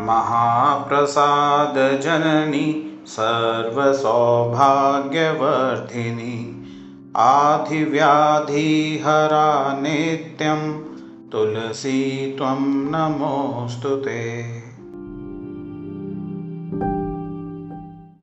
महाप्रसादजननि सर्वसौभाग्यवर्धिनि आधिव्याधिहरा नित्यं तुलसी त्वं नमोऽस्तु ते।